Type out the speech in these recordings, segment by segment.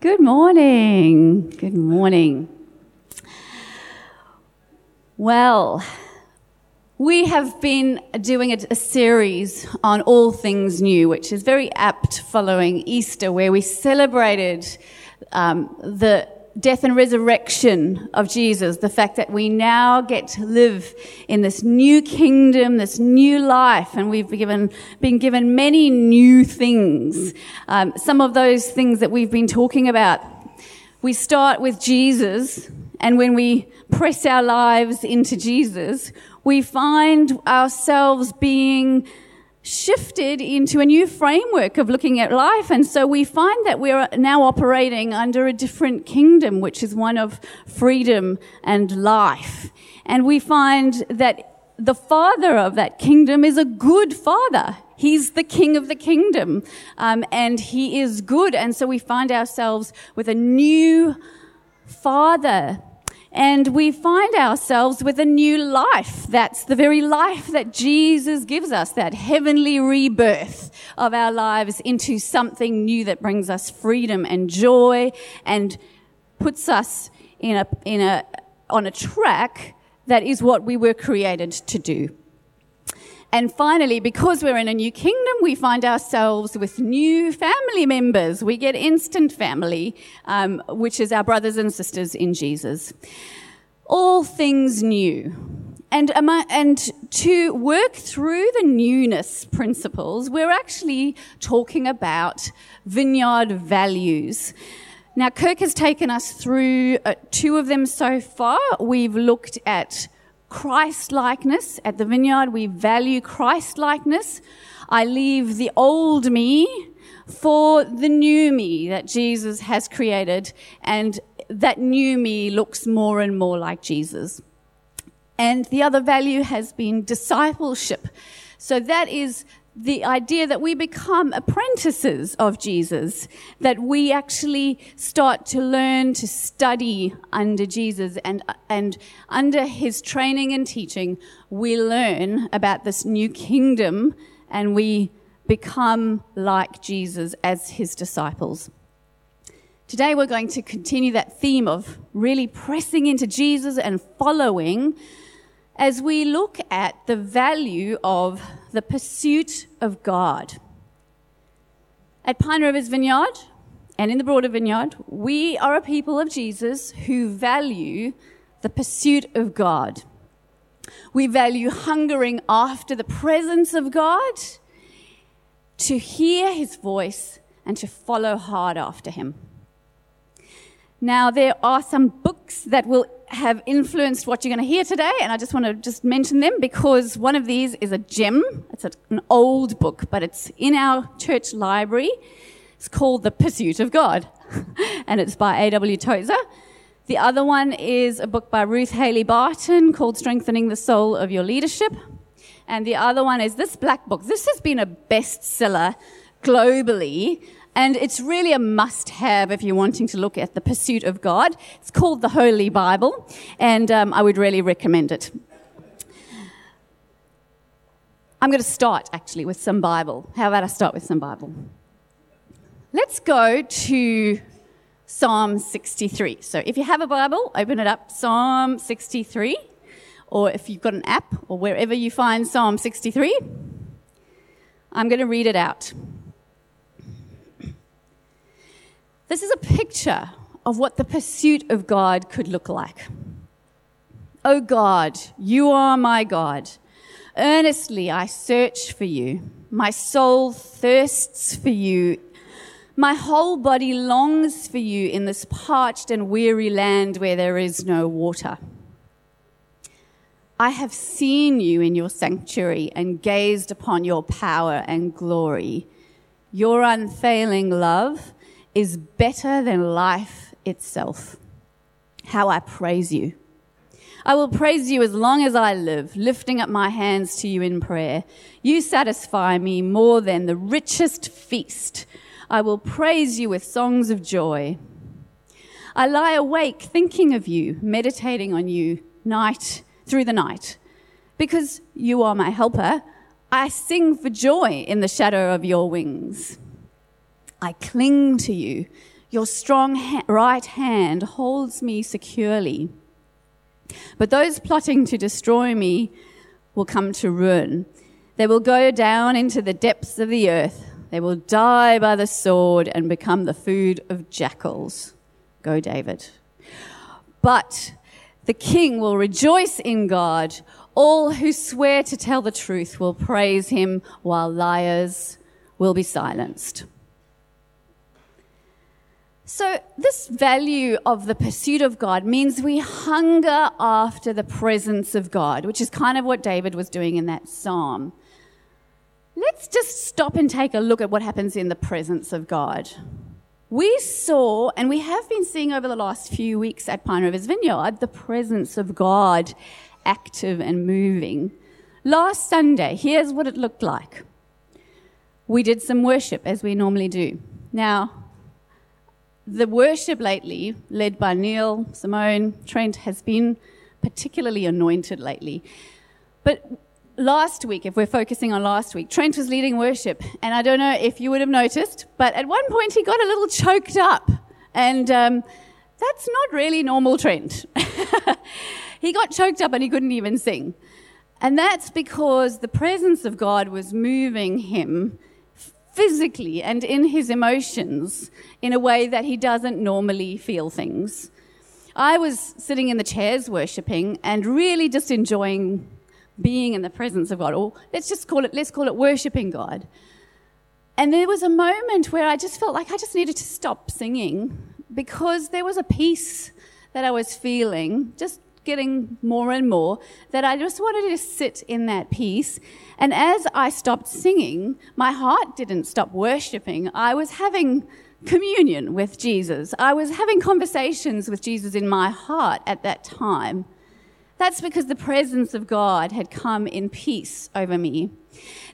Good morning. Good morning. Well, we have been doing a, a, series on all things new, which is very apt following Easter, where we celebrated um, the death and resurrection of Jesus, the fact that we now get to live in this new kingdom, this new life, and we've given, been given many new things. Um, some of those things that we've been talking about. We start with Jesus, and when we press our lives into Jesus, we find ourselves being shifted into a new framework of looking at life. And so we find that we're now operating under a different kingdom, which is one of freedom and life. And we find that the father of that kingdom is a good father. He's the king of the kingdom. Um, and he is good. And so we find ourselves with a new father and we find ourselves with a new life. That's the very life that Jesus gives us, that heavenly rebirth of our lives into something new that brings us freedom and joy and puts us in a, in a, on a track that is what we were created to do. And finally, because we're in a new kingdom, we find ourselves with new family members. We get instant family, um, which is our brothers and sisters in Jesus. All things new. And, and to work through the newness principles, we're actually talking about vineyard values. Now, Kirk has taken us through uh, two of them so far. We've looked at Christ likeness. At the vineyard, we value Christ likeness. I leave the old me for the new me that Jesus has created, and that new me looks more and more like Jesus. And the other value has been discipleship. So that is the idea that we become apprentices of Jesus, that we actually start to learn to study under Jesus and, and under his training and teaching, we learn about this new kingdom and we become like Jesus as his disciples. Today we're going to continue that theme of really pressing into Jesus and following as we look at the value of the pursuit of God. At Pine Rivers Vineyard and in the broader vineyard, we are a people of Jesus who value the pursuit of God. We value hungering after the presence of God, to hear his voice, and to follow hard after him. Now, there are some books that will have influenced what you're going to hear today, and I just want to just mention them because one of these is a gem. It's an old book, but it's in our church library. It's called The Pursuit of God, and it's by A.W. Tozer. The other one is a book by Ruth Haley Barton called Strengthening the Soul of Your Leadership. And the other one is this black book. This has been a bestseller globally and it's really a must have if you're wanting to look at the pursuit of God. It's called the Holy Bible, and um, I would really recommend it. I'm going to start actually with some Bible. How about I start with some Bible? Let's go to Psalm 63. So if you have a Bible, open it up, Psalm 63, or if you've got an app or wherever you find Psalm 63, I'm going to read it out. This is a picture of what the pursuit of God could look like. Oh God, you are my God. Earnestly I search for you. My soul thirsts for you. My whole body longs for you in this parched and weary land where there is no water. I have seen you in your sanctuary and gazed upon your power and glory. Your unfailing love is better than life itself. How I praise you. I will praise you as long as I live, lifting up my hands to you in prayer. You satisfy me more than the richest feast. I will praise you with songs of joy. I lie awake thinking of you, meditating on you night through the night. Because you are my helper, I sing for joy in the shadow of your wings. I cling to you. Your strong ha- right hand holds me securely. But those plotting to destroy me will come to ruin. They will go down into the depths of the earth. They will die by the sword and become the food of jackals. Go, David. But the king will rejoice in God. All who swear to tell the truth will praise him, while liars will be silenced. So, this value of the pursuit of God means we hunger after the presence of God, which is kind of what David was doing in that psalm. Let's just stop and take a look at what happens in the presence of God. We saw, and we have been seeing over the last few weeks at Pine Rivers Vineyard, the presence of God active and moving. Last Sunday, here's what it looked like. We did some worship as we normally do. Now, the worship lately, led by Neil, Simone, Trent, has been particularly anointed lately. But last week, if we're focusing on last week, Trent was leading worship. And I don't know if you would have noticed, but at one point he got a little choked up. And um, that's not really normal Trent. he got choked up and he couldn't even sing. And that's because the presence of God was moving him physically and in his emotions in a way that he doesn't normally feel things. I was sitting in the chairs worshiping and really just enjoying being in the presence of God, or let's just call it, let's call it worshiping God. And there was a moment where I just felt like I just needed to stop singing because there was a peace that I was feeling, just getting more and more, that I just wanted to sit in that peace. And as I stopped singing, my heart didn't stop worshiping. I was having communion with Jesus. I was having conversations with Jesus in my heart at that time. That's because the presence of God had come in peace over me.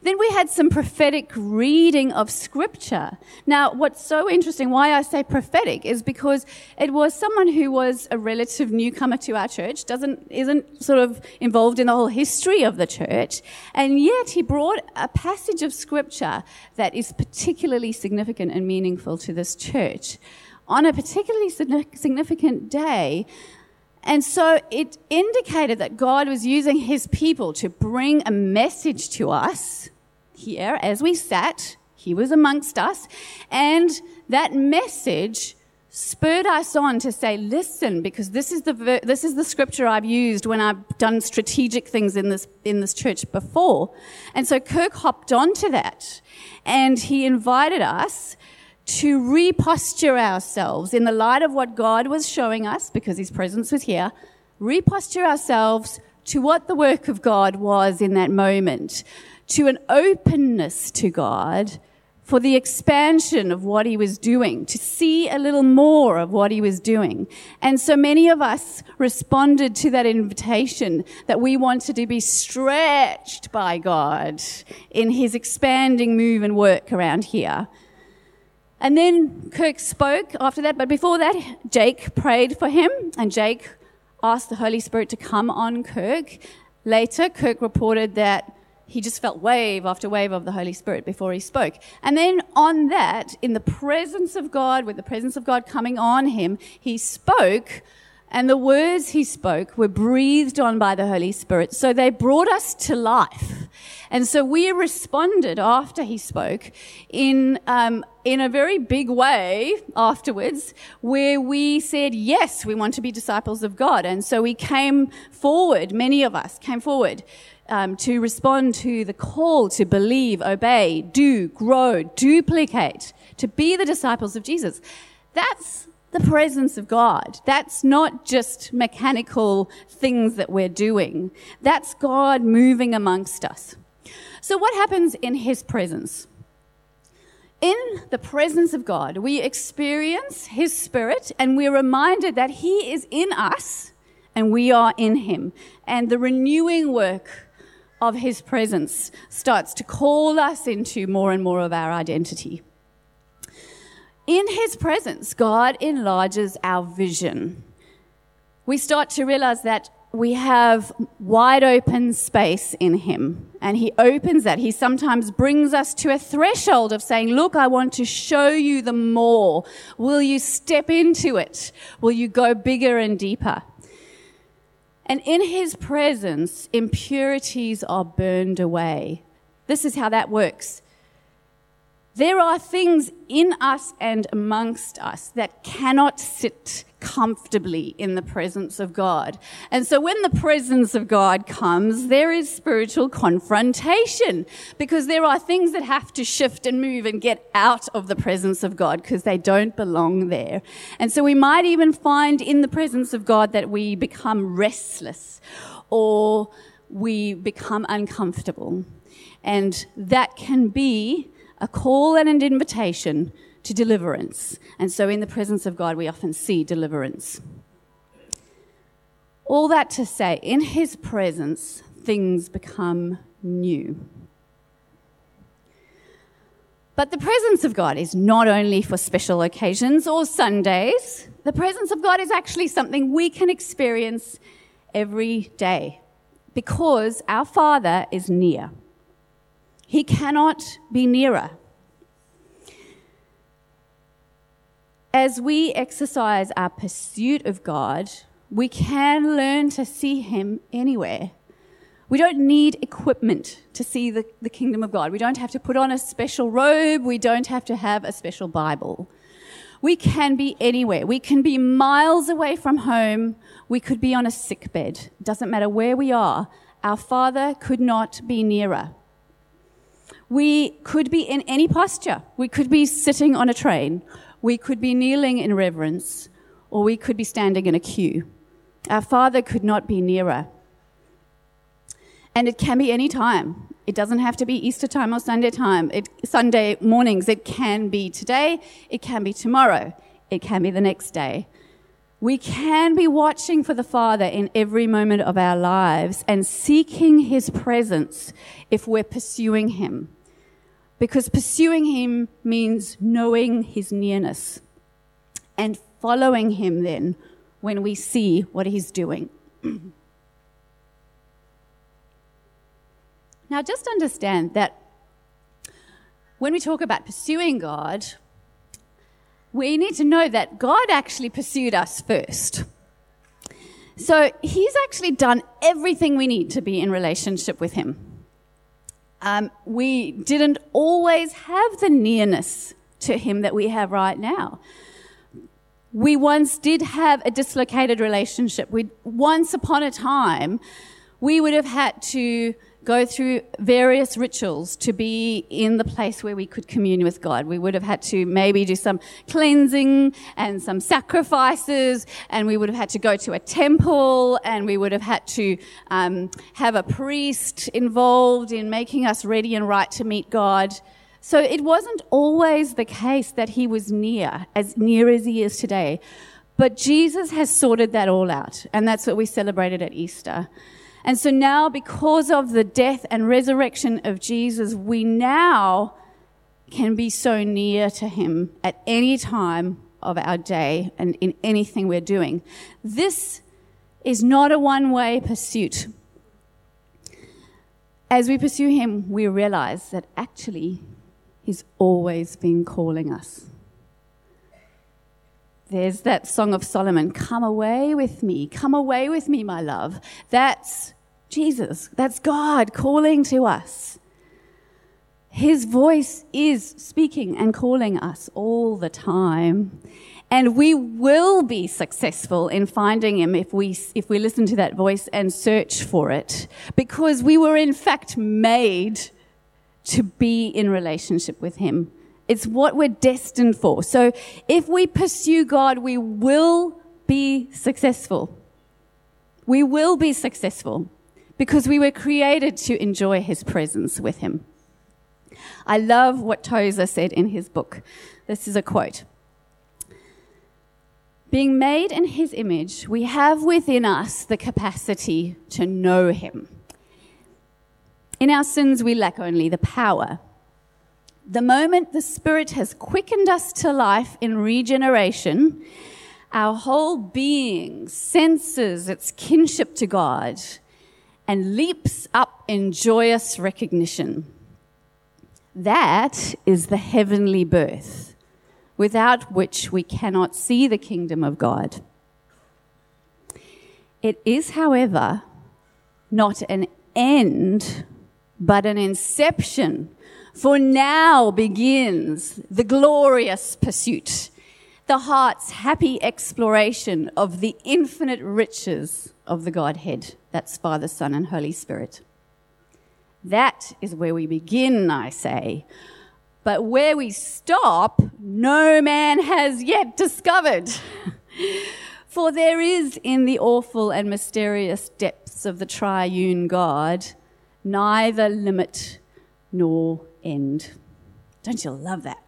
Then we had some prophetic reading of scripture. Now, what's so interesting, why I say prophetic, is because it was someone who was a relative newcomer to our church, doesn't, isn't sort of involved in the whole history of the church, and yet he brought a passage of scripture that is particularly significant and meaningful to this church on a particularly significant day and so it indicated that God was using his people to bring a message to us here as we sat. He was amongst us. And that message spurred us on to say, listen, because this is the, this is the scripture I've used when I've done strategic things in this, in this church before. And so Kirk hopped onto that and he invited us to reposture ourselves in the light of what God was showing us, because His presence was here, reposture ourselves to what the work of God was in that moment, to an openness to God for the expansion of what He was doing, to see a little more of what He was doing. And so many of us responded to that invitation that we wanted to be stretched by God in His expanding move and work around here. And then Kirk spoke after that, but before that, Jake prayed for him, and Jake asked the Holy Spirit to come on Kirk. Later, Kirk reported that he just felt wave after wave of the Holy Spirit before he spoke. And then on that, in the presence of God, with the presence of God coming on him, he spoke and the words he spoke were breathed on by the Holy Spirit. So they brought us to life. And so we responded after he spoke in, um, in a very big way afterwards, where we said, yes, we want to be disciples of God. And so we came forward, many of us came forward um, to respond to the call to believe, obey, do, grow, duplicate, to be the disciples of Jesus. That's the presence of God. That's not just mechanical things that we're doing. That's God moving amongst us. So what happens in His presence? In the presence of God, we experience His Spirit and we're reminded that He is in us and we are in Him. And the renewing work of His presence starts to call us into more and more of our identity. In His presence, God enlarges our vision. We start to realize that we have wide open space in Him. And He opens that. He sometimes brings us to a threshold of saying, Look, I want to show you the more. Will you step into it? Will you go bigger and deeper? And in His presence, impurities are burned away. This is how that works. There are things in us and amongst us that cannot sit comfortably in the presence of God. And so when the presence of God comes, there is spiritual confrontation because there are things that have to shift and move and get out of the presence of God because they don't belong there. And so we might even find in the presence of God that we become restless or we become uncomfortable. And that can be a call and an invitation to deliverance. And so, in the presence of God, we often see deliverance. All that to say, in His presence, things become new. But the presence of God is not only for special occasions or Sundays. The presence of God is actually something we can experience every day because our Father is near. He cannot be nearer. As we exercise our pursuit of God, we can learn to see Him anywhere. We don't need equipment to see the, the kingdom of God. We don't have to put on a special robe. We don't have to have a special Bible. We can be anywhere. We can be miles away from home. We could be on a sick bed. Doesn't matter where we are. Our Father could not be nearer. We could be in any posture. We could be sitting on a train. We could be kneeling in reverence, or we could be standing in a queue. Our Father could not be nearer. And it can be any time. It doesn't have to be Easter time or Sunday time. It, Sunday mornings. It can be today. It can be tomorrow. It can be the next day. We can be watching for the Father in every moment of our lives and seeking His presence if we're pursuing Him because pursuing him means knowing his nearness and following him then when we see what he's doing. now, just understand that when we talk about pursuing God, we need to know that God actually pursued us first. So he's actually done everything we need to be in relationship with him um, we didn't always have the nearness to Him that we have right now. We once did have a dislocated relationship. We once upon a time, we would have had to go through various rituals to be in the place where we could commune with God. We would have had to maybe do some cleansing and some sacrifices, and we would have had to go to a temple, and we would have had to um, have a priest involved in making us ready and right to meet God. So it wasn't always the case that he was near, as near as he is today. But Jesus has sorted that all out, and that's what we celebrated at Easter. And so now, because of the death and resurrection of Jesus, we now can be so near to him at any time of our day and in anything we're doing. This is not a one way pursuit. As we pursue him, we realize that actually he's always been calling us. There's that song of Solomon, Come away with me, come away with me, my love. That's Jesus. That's God calling to us. His voice is speaking and calling us all the time. And we will be successful in finding him if we, if we listen to that voice and search for it. Because we were in fact made to be in relationship with him. It's what we're destined for. So if we pursue God, we will be successful. We will be successful because we were created to enjoy his presence with him. I love what Tozer said in his book. This is a quote. Being made in his image, we have within us the capacity to know him. In our sins, we lack only the power. The moment the Spirit has quickened us to life in regeneration, our whole being senses its kinship to God and leaps up in joyous recognition. That is the heavenly birth, without which we cannot see the kingdom of God. It is, however, not an end, but an inception. For now begins the glorious pursuit the heart's happy exploration of the infinite riches of the Godhead. That's Father, Son, and Holy Spirit. That is where we begin, I say. But where we stop, no man has yet discovered. For there is in the awful and mysterious depths of the triune God neither limit nor end. Don't you love that?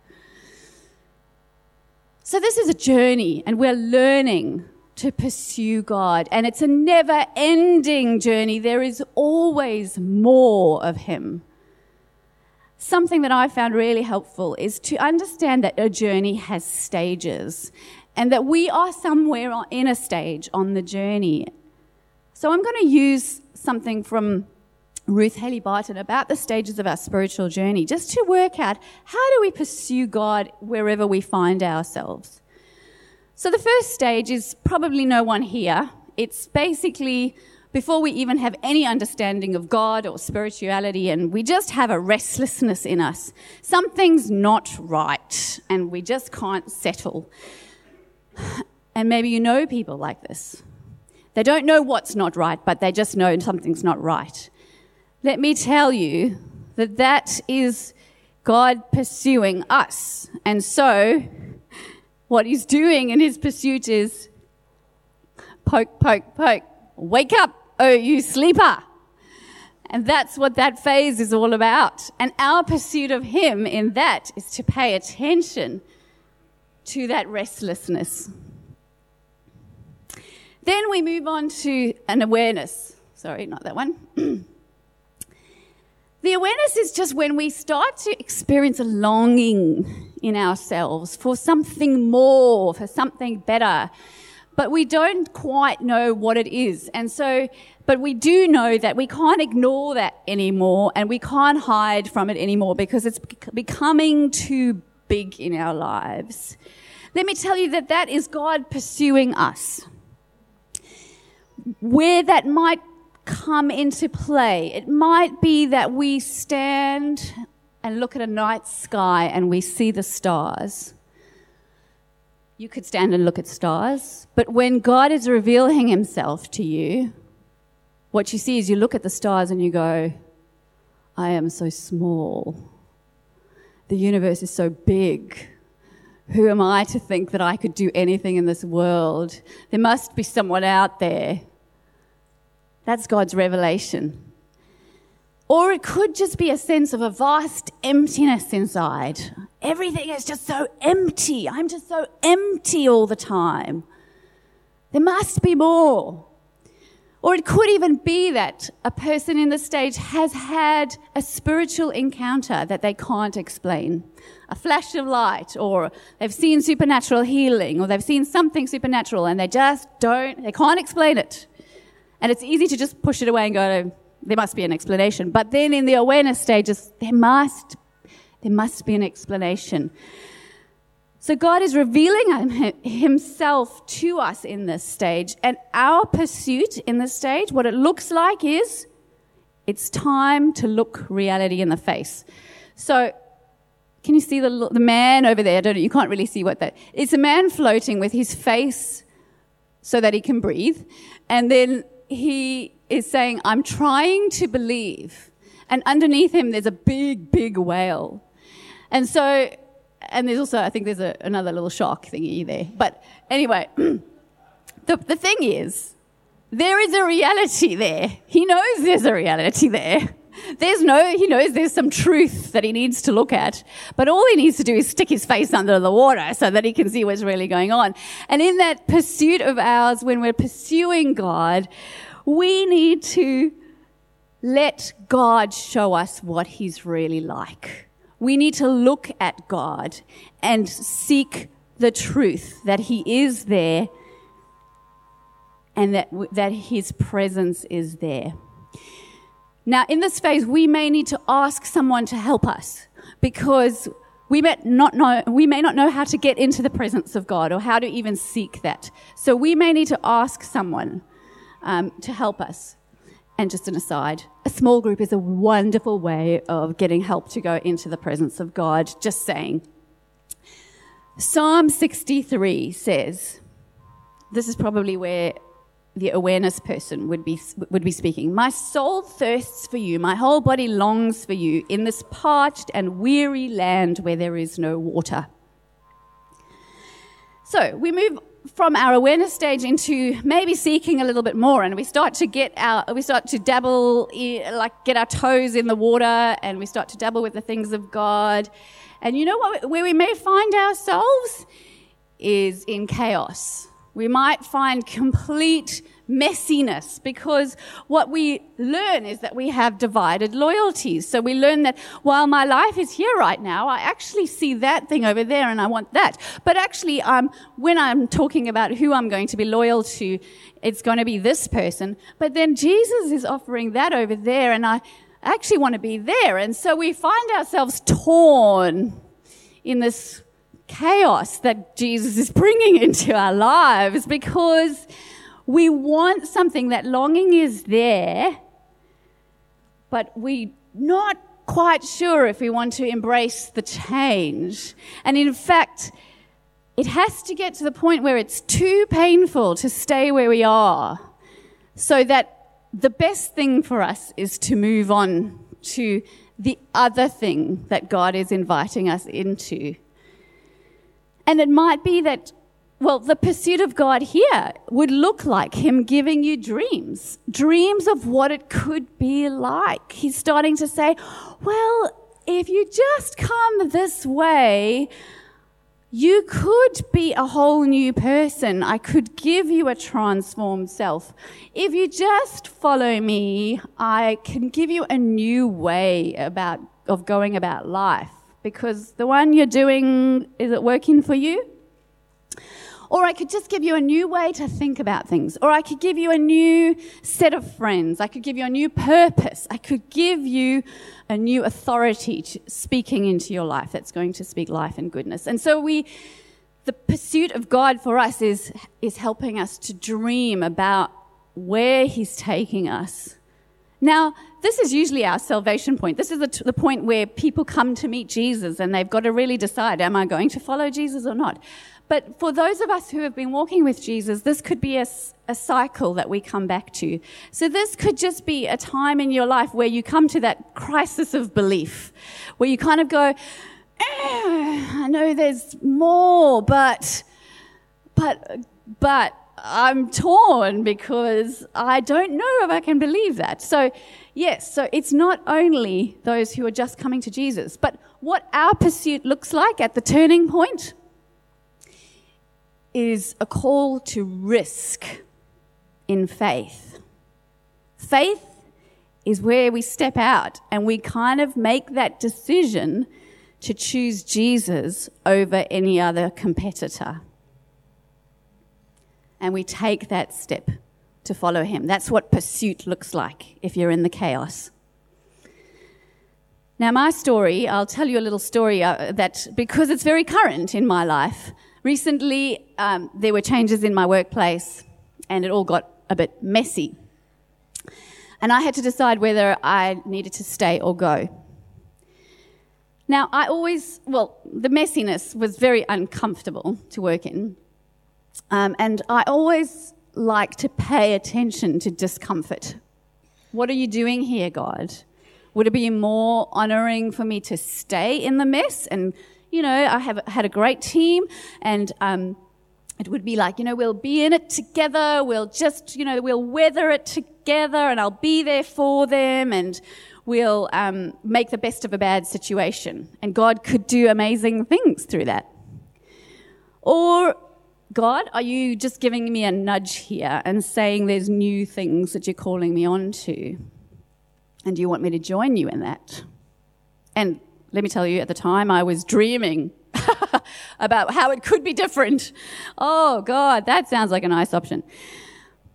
So, this is a journey, and we're learning to pursue God. And it's a never ending journey. There is always more of Him. Something that I found really helpful is to understand that a journey has stages and that we are somewhere in a stage on the journey. So, I'm going to use something from Ruth Haley Barton about the stages of our spiritual journey, just to work out how do we pursue God wherever we find ourselves. So the first stage is probably no one here. It's basically before we even have any understanding of God or spirituality, and we just have a restlessness in us. Something's not right, and we just can't settle. And maybe you know people like this. They don't know what's not right, but they just know something's not right. Let me tell you that that is God pursuing us. And so, what he's doing in his pursuit is poke, poke, poke. Wake up, oh, you sleeper. And that's what that phase is all about. And our pursuit of him in that is to pay attention to that restlessness. Then we move on to an awareness. Sorry, not that one. The awareness is just when we start to experience a longing in ourselves for something more, for something better, but we don't quite know what it is. And so, but we do know that we can't ignore that anymore and we can't hide from it anymore because it's becoming too big in our lives. Let me tell you that that is God pursuing us. Where that might come into play. It might be that we stand and look at a night sky and we see the stars. You could stand and look at stars, but when God is revealing himself to you, what you see is you look at the stars and you go, I am so small. The universe is so big. Who am I to think that I could do anything in this world? There must be someone out there that's God's revelation. Or it could just be a sense of a vast emptiness inside. Everything is just so empty. I'm just so empty all the time. There must be more. Or it could even be that a person in the stage has had a spiritual encounter that they can't explain. A flash of light, or they've seen supernatural healing, or they've seen something supernatural and they just don't, they can't explain it. And it's easy to just push it away and go, there must be an explanation. But then in the awareness stages, there must, there must be an explanation. So God is revealing himself to us in this stage. And our pursuit in this stage, what it looks like is it's time to look reality in the face. So can you see the, the man over there? I don't you can't really see what that, it's a man floating with his face so that he can breathe. And then he is saying, I'm trying to believe. And underneath him, there's a big, big whale. And so, and there's also, I think there's a, another little shark thingy there. But anyway, the, the thing is, there is a reality there. He knows there's a reality there. There's no, he knows there's some truth that he needs to look at, but all he needs to do is stick his face under the water so that he can see what's really going on. And in that pursuit of ours, when we're pursuing God, we need to let God show us what he's really like. We need to look at God and seek the truth that He is there and that, that His presence is there. Now, in this phase, we may need to ask someone to help us because we may not know, we may not know how to get into the presence of God or how to even seek that. So we may need to ask someone um, to help us. And just an aside, a small group is a wonderful way of getting help to go into the presence of God. Just saying. Psalm 63 says, this is probably where the awareness person would be, would be speaking. My soul thirsts for you. My whole body longs for you in this parched and weary land where there is no water. So we move from our awareness stage into maybe seeking a little bit more and we start to get our, we start to dabble, like get our toes in the water and we start to dabble with the things of God. And you know what, where we may find ourselves is in chaos we might find complete messiness because what we learn is that we have divided loyalties. So we learn that while my life is here right now, I actually see that thing over there and I want that. But actually, um, when I'm talking about who I'm going to be loyal to, it's going to be this person. But then Jesus is offering that over there and I actually want to be there. And so we find ourselves torn in this chaos that Jesus is bringing into our lives because we want something, that longing is there, but we're not quite sure if we want to embrace the change. And in fact, it has to get to the point where it's too painful to stay where we are so that the best thing for us is to move on to the other thing that God is inviting us into. And it might be that, well, the pursuit of God here would look like Him giving you dreams, dreams of what it could be like. He's starting to say, well, if you just come this way, you could be a whole new person. I could give you a transformed self. If you just follow me, I can give you a new way about, of going about life because the one you're doing, is it working for you? Or I could just give you a new way to think about things. Or I could give you a new set of friends. I could give you a new purpose. I could give you a new authority speaking into your life that's going to speak life and goodness. And so we, the pursuit of God for us is, is helping us to dream about where He's taking us now, this is usually our salvation point. This is the, the, point where people come to meet Jesus and they've got to really decide, am I going to follow Jesus or not? But for those of us who have been walking with Jesus, this could be a, a cycle that we come back to. So this could just be a time in your life where you come to that crisis of belief, where you kind of go, eh, I know there's more, but, but, but, I'm torn because I don't know if I can believe that. So, yes, so it's not only those who are just coming to Jesus, but what our pursuit looks like at the turning point is a call to risk in faith. Faith is where we step out and we kind of make that decision to choose Jesus over any other competitor and we take that step to follow him. That's what pursuit looks like if you're in the chaos. Now, my story, I'll tell you a little story uh, that because it's very current in my life. Recently, um, there were changes in my workplace and it all got a bit messy. And I had to decide whether I needed to stay or go. Now, I always, well, the messiness was very uncomfortable to work in um, and I always like to pay attention to discomfort. What are you doing here, God? Would it be more honoring for me to stay in the mess? And, you know, I have had a great team and, um, it would be like, you know, we'll be in it together. We'll just, you know, we'll weather it together and I'll be there for them and we'll um, make the best of a bad situation. And God could do amazing things through that. Or God, are you just giving me a nudge here and saying there's new things that you're calling me on to? And do you want me to join you in that? And let me tell you, at the time I was dreaming about how it could be different. Oh, God, that sounds like a nice option.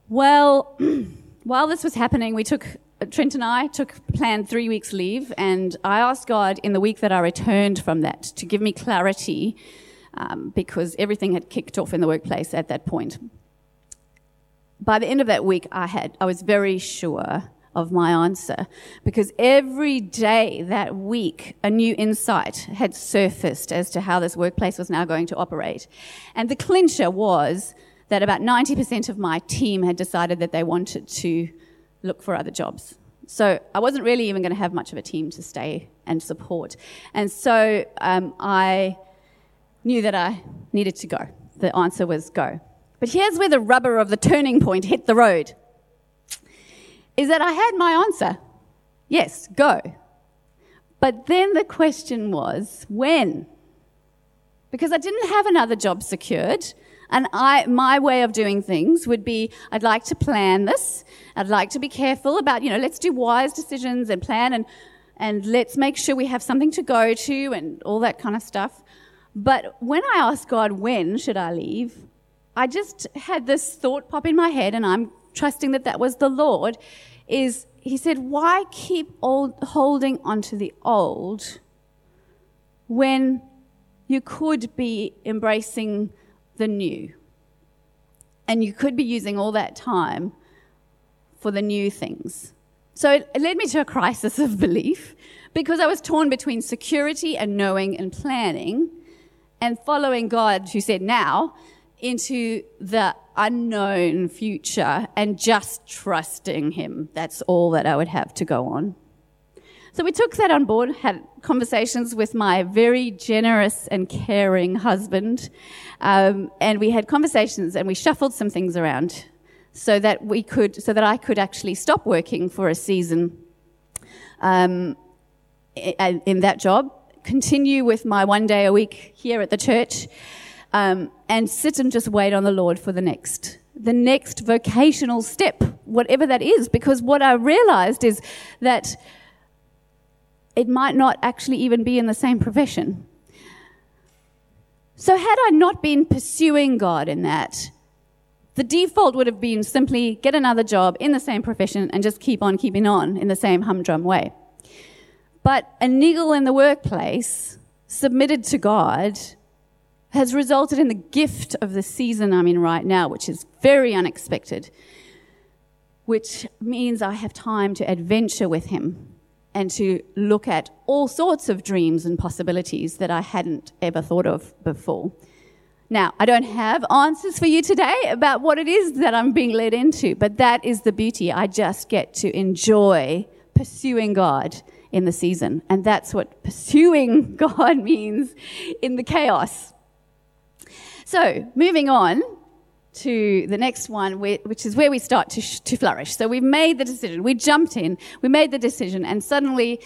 Well, while this was happening, we took, Trent and I took planned three weeks leave, and I asked God in the week that I returned from that to give me clarity um, because everything had kicked off in the workplace at that point. By the end of that week, I had, I was very sure of my answer because every day that week a new insight had surfaced as to how this workplace was now going to operate. And the clincher was that about 90% of my team had decided that they wanted to look for other jobs. So I wasn't really even going to have much of a team to stay and support. And so um, I knew that I needed to go. The answer was go. But here's where the rubber of the turning point hit the road is that I had my answer. Yes, go. But then the question was when? Because I didn't have another job secured. And I, my way of doing things would be, I'd like to plan this. I'd like to be careful about, you know, let's do wise decisions and plan and, and let's make sure we have something to go to and all that kind of stuff. But when I asked God, when should I leave? I just had this thought pop in my head and I'm trusting that that was the Lord, is he said, why keep old, holding onto the old when you could be embracing the new? And you could be using all that time for the new things. So it led me to a crisis of belief because I was torn between security and knowing and planning and following God, who said now, into the unknown future and just trusting Him. That's all that I would have to go on. So we took that on board, had conversations with my very generous and caring husband, um, and we had conversations and we shuffled some things around so that we could, so that I could actually stop working for a season um, in that job, continue with my one day a week here at the church, um, and sit and just wait on the Lord for the next, the next vocational step, whatever that is. Because what I realized is that it might not actually even be in the same profession. So, had I not been pursuing God in that, the default would have been simply get another job in the same profession and just keep on keeping on in the same humdrum way. But a niggle in the workplace, submitted to God, has resulted in the gift of the season I'm in right now, which is very unexpected, which means I have time to adventure with Him and to look at all sorts of dreams and possibilities that I hadn't ever thought of before. Now, I don't have answers for you today about what it is that I'm being led into, but that is the beauty. I just get to enjoy pursuing God in the season. And that's what pursuing God means in the chaos. So, moving on to the next one, which is where we start to, sh- to flourish. So, we've made the decision, we jumped in, we made the decision, and suddenly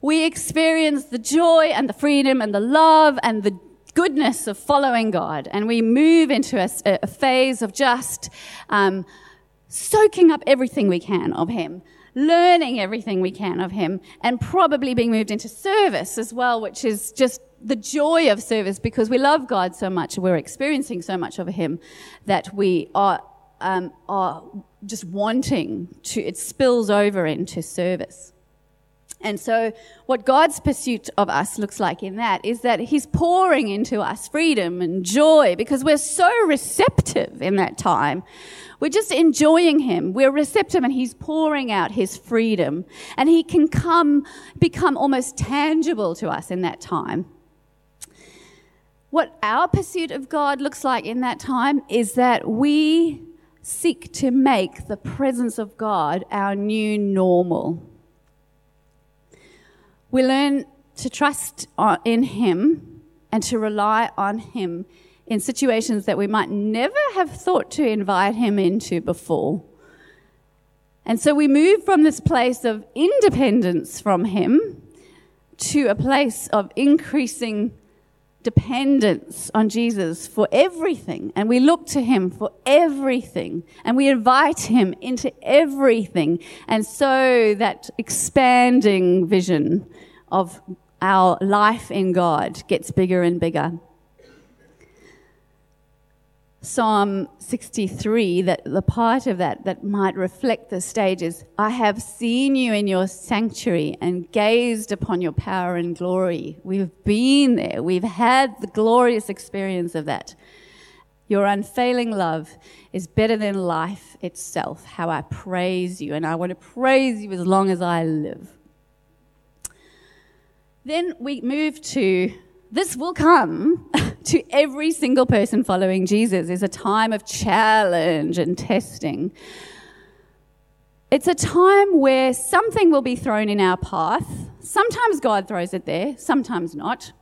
we experience the joy and the freedom and the love and the goodness of following God. And we move into a, a phase of just um, soaking up everything we can of Him learning everything we can of him and probably being moved into service as well, which is just the joy of service because we love God so much, we're experiencing so much of Him that we are, um, are just wanting to, it spills over into service. And so, what God's pursuit of us looks like in that is that He's pouring into us freedom and joy because we're so receptive in that time. We're just enjoying Him. We're receptive and He's pouring out His freedom. And He can come, become almost tangible to us in that time what our pursuit of God looks like in that time is that we seek to make the presence of God our new normal. We learn to trust in Him and to rely on Him in situations that we might never have thought to invite Him into before. And so we move from this place of independence from Him to a place of increasing dependence on Jesus for everything, and we look to Him for everything, and we invite Him into everything. And so that expanding vision of our life in God gets bigger and bigger. Psalm 63, that the part of that that might reflect the stage is I have seen you in your sanctuary and gazed upon your power and glory. We've been there. We've had the glorious experience of that. Your unfailing love is better than life itself. How I praise you, and I want to praise you as long as I live. Then we move to this will come to every single person following Jesus is a time of challenge and testing. It's a time where something will be thrown in our path. Sometimes God throws it there, sometimes not.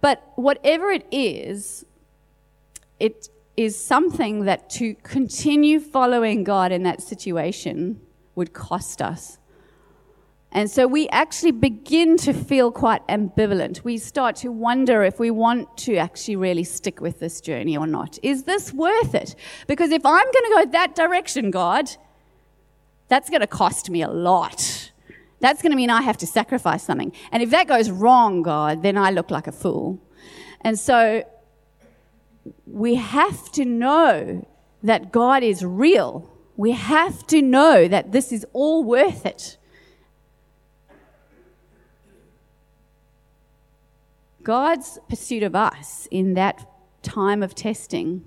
But whatever it is, it is something that to continue following God in that situation would cost us. And so we actually begin to feel quite ambivalent. We start to wonder if we want to actually really stick with this journey or not. Is this worth it? Because if I'm going to go that direction, God, that's going to cost me a lot. That's going to mean I have to sacrifice something. And if that goes wrong, God, then I look like a fool. And so we have to know that God is real. We have to know that this is all worth it. God's pursuit of us in that time of testing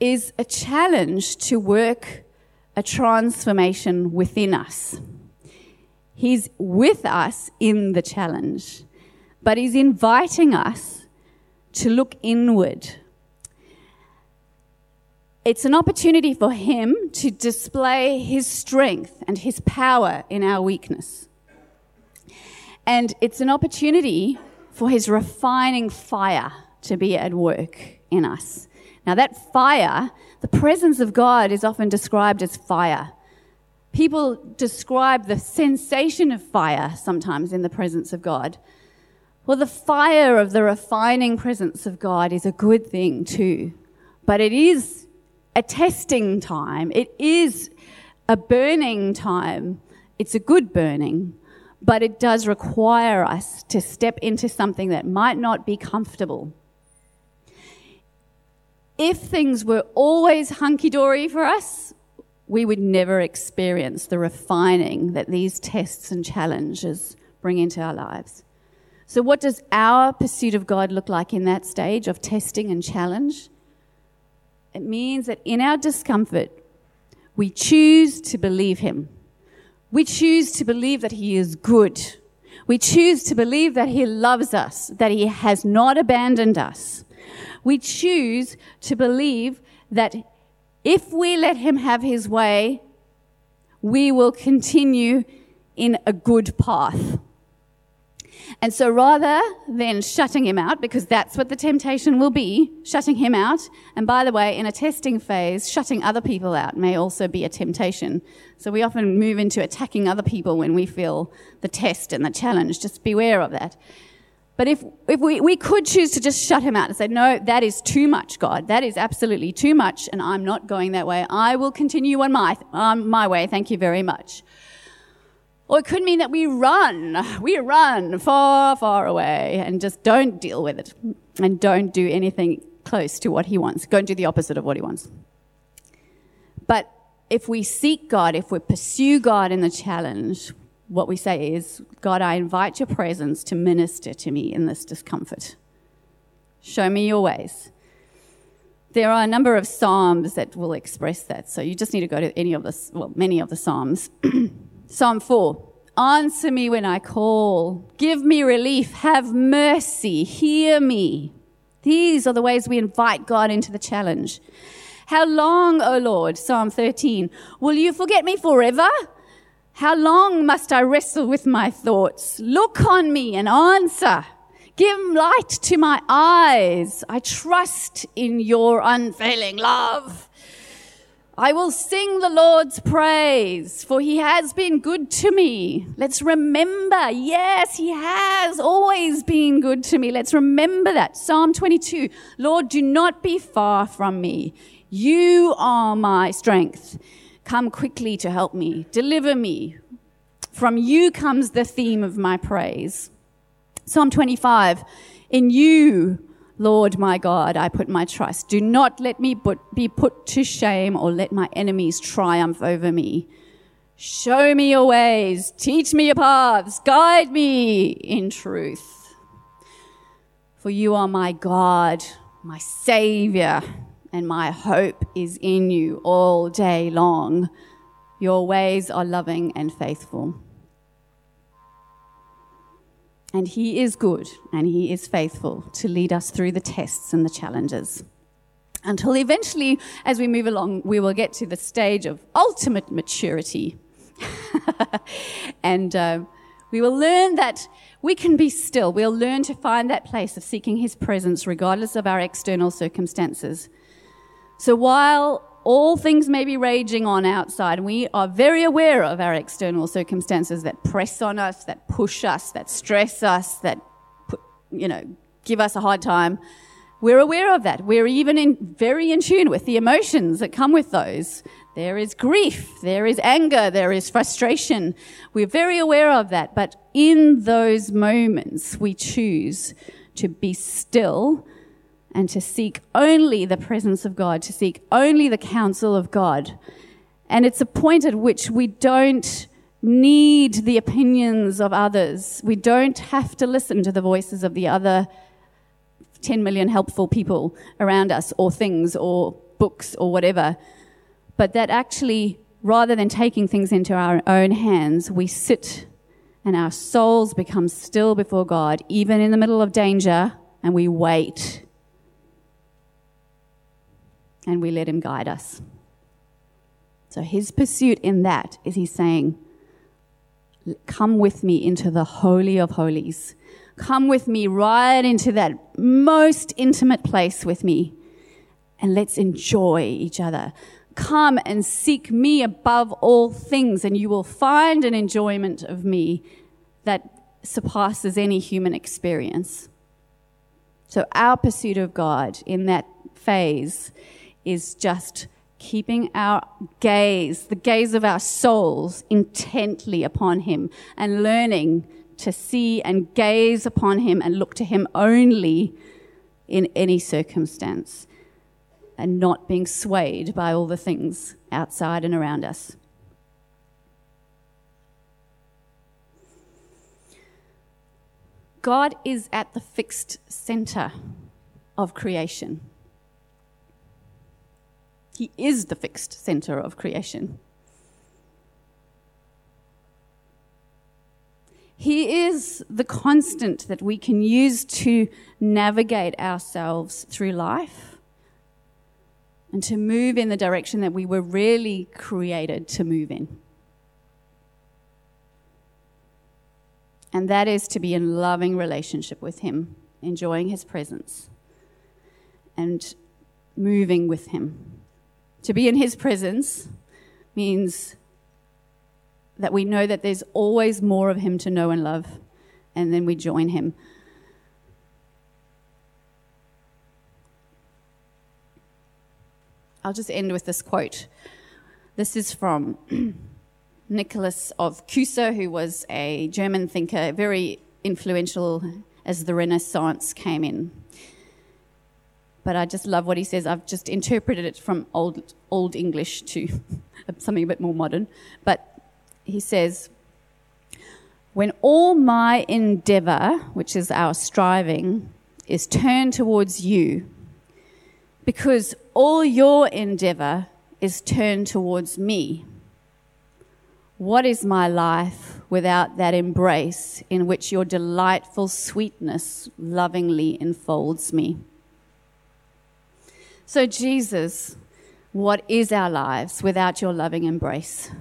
is a challenge to work a transformation within us. He's with us in the challenge, but He's inviting us to look inward. It's an opportunity for Him to display His strength and His power in our weakness. And it's an opportunity for his refining fire to be at work in us. Now, that fire, the presence of God is often described as fire. People describe the sensation of fire sometimes in the presence of God. Well, the fire of the refining presence of God is a good thing too, but it is a testing time. It is a burning time. It's a good burning but it does require us to step into something that might not be comfortable. If things were always hunky dory for us, we would never experience the refining that these tests and challenges bring into our lives. So, what does our pursuit of God look like in that stage of testing and challenge? It means that in our discomfort, we choose to believe Him. We choose to believe that He is good. We choose to believe that He loves us, that He has not abandoned us. We choose to believe that if we let Him have His way, we will continue in a good path. And so rather than shutting him out, because that's what the temptation will be, shutting him out, and by the way, in a testing phase, shutting other people out may also be a temptation. So we often move into attacking other people when we feel the test and the challenge. Just beware of that. But if, if we, we could choose to just shut him out and say, no, that is too much, God. That is absolutely too much, and I'm not going that way. I will continue on my, on my way. Thank you very much. Or it could mean that we run, we run far, far away and just don't deal with it and don't do anything close to what he wants. Go and do the opposite of what he wants. But if we seek God, if we pursue God in the challenge, what we say is, God, I invite your presence to minister to me in this discomfort. Show me your ways. There are a number of Psalms that will express that. So you just need to go to any of the, well, many of the Psalms. Psalm 4 Answer me when I call. Give me relief. Have mercy. Hear me. These are the ways we invite God into the challenge. How long, O Lord, Psalm 13, will you forget me forever? How long must I wrestle with my thoughts? Look on me and answer. Give light to my eyes. I trust in your unfailing love. I will sing the Lord's praise, for he has been good to me. Let's remember, yes, he has always been good to me. Let's remember that. Psalm 22 Lord, do not be far from me. You are my strength. Come quickly to help me. Deliver me. From you comes the theme of my praise. Psalm 25 In you, Lord my God, I put my trust. Do not let me be put to shame or let my enemies triumph over me. Show me your ways, teach me your paths, guide me in truth. For you are my God, my Savior, and my hope is in you all day long. Your ways are loving and faithful. And He is good and He is faithful to lead us through the tests and the challenges. Until eventually, as we move along, we will get to the stage of ultimate maturity. and uh, we will learn that we can be still. We'll learn to find that place of seeking His presence regardless of our external circumstances. So while all things may be raging on outside, we are very aware of our external circumstances that press on us, that push us, that stress us, that, put, you know, give us a hard time. We're aware of that. We're even in, very in tune with the emotions that come with those. There is grief, there is anger, there is frustration. We're very aware of that. But in those moments, we choose to be still and to seek only the presence of God, to seek only the counsel of God. And it's a point at which we don't need the opinions of others. We don't have to listen to the voices of the other 10 million helpful people around us, or things, or books, or whatever. But that actually, rather than taking things into our own hands, we sit and our souls become still before God, even in the middle of danger, and we wait and we let Him guide us. So His pursuit in that is He's saying, Come with me into the Holy of Holies. Come with me right into that most intimate place with me, and let's enjoy each other. Come and seek me above all things, and you will find an enjoyment of me that surpasses any human experience. So, our pursuit of God in that phase is just keeping our gaze, the gaze of our souls, intently upon Him and learning to see and gaze upon Him and look to Him only in any circumstance and not being swayed by all the things outside and around us. God is at the fixed center of creation. He is the fixed center of creation. He is the constant that we can use to navigate ourselves through life and to move in the direction that we were really created to move in. And that is to be in loving relationship with Him, enjoying His presence, and moving with Him. To be in His presence means that we know that there's always more of Him to know and love, and then we join Him. I'll just end with this quote. This is from Nicholas of Cusa, who was a German thinker, very influential as the Renaissance came in but I just love what he says. I've just interpreted it from old old English to something a bit more modern. But he says, when all my endeavor, which is our striving, is turned towards you, because all your endeavor is turned towards me. What is my life without that embrace in which your delightful sweetness lovingly enfolds me? So, Jesus, what is our lives without your loving embrace?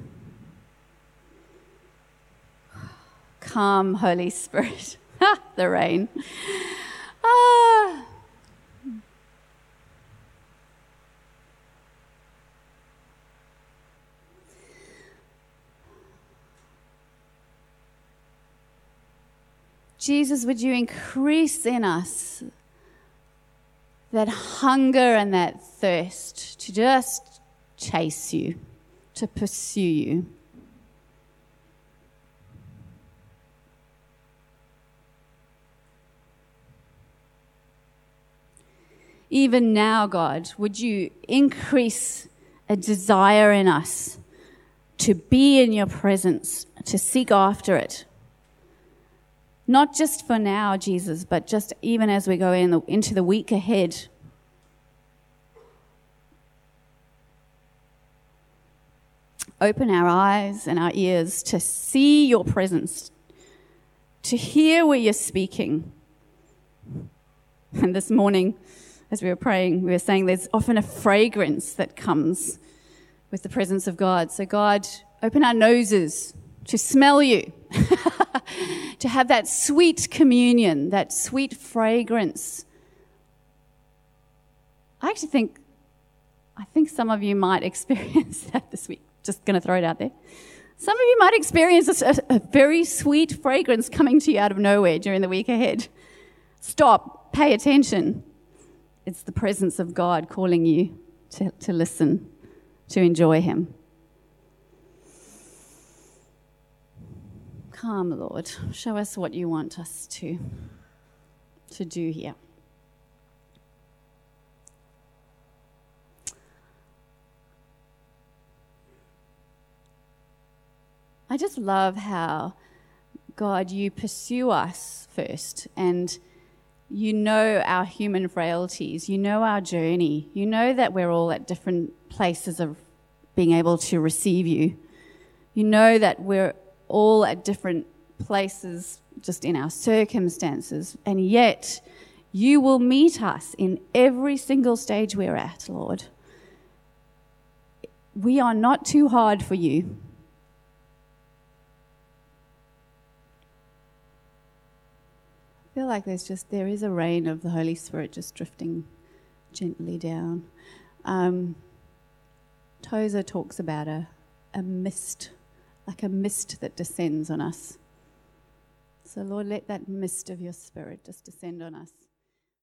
Come, Holy Spirit. the rain. Ah. Jesus, would you increase in us that hunger and that thirst to just chase you, to pursue you. even now, God, would you increase a desire in us to be in your presence, to seek after it? Not just for now, Jesus, but just even as we go in the, into the week ahead. Open our eyes and our ears to see your presence, to hear where you're speaking. And this morning, as we were praying, we were saying there's often a fragrance that comes with the presence of God. So, God, open our noses to smell you. to have that sweet communion, that sweet fragrance. I actually think, I think some of you might experience that this week. Just going to throw it out there. Some of you might experience a, a, very sweet fragrance coming to you out of nowhere during the week ahead. Stop, pay attention. It's the presence of God calling you to, to listen, to enjoy Him. Come, Lord. Show us what you want us to, to do here. I just love how, God, you pursue us first and you know our human frailties. You know our journey. You know that we're all at different places of being able to receive you. You know that we're all at different places just in our circumstances, and yet you will meet us in every single stage we're at, Lord. We are not too hard for you. I feel like there's just there is a rain of the Holy Spirit just drifting gently down. Um, Tozer talks about a, a mist like a mist that descends on us. So, Lord, let that mist of your spirit just descend on us.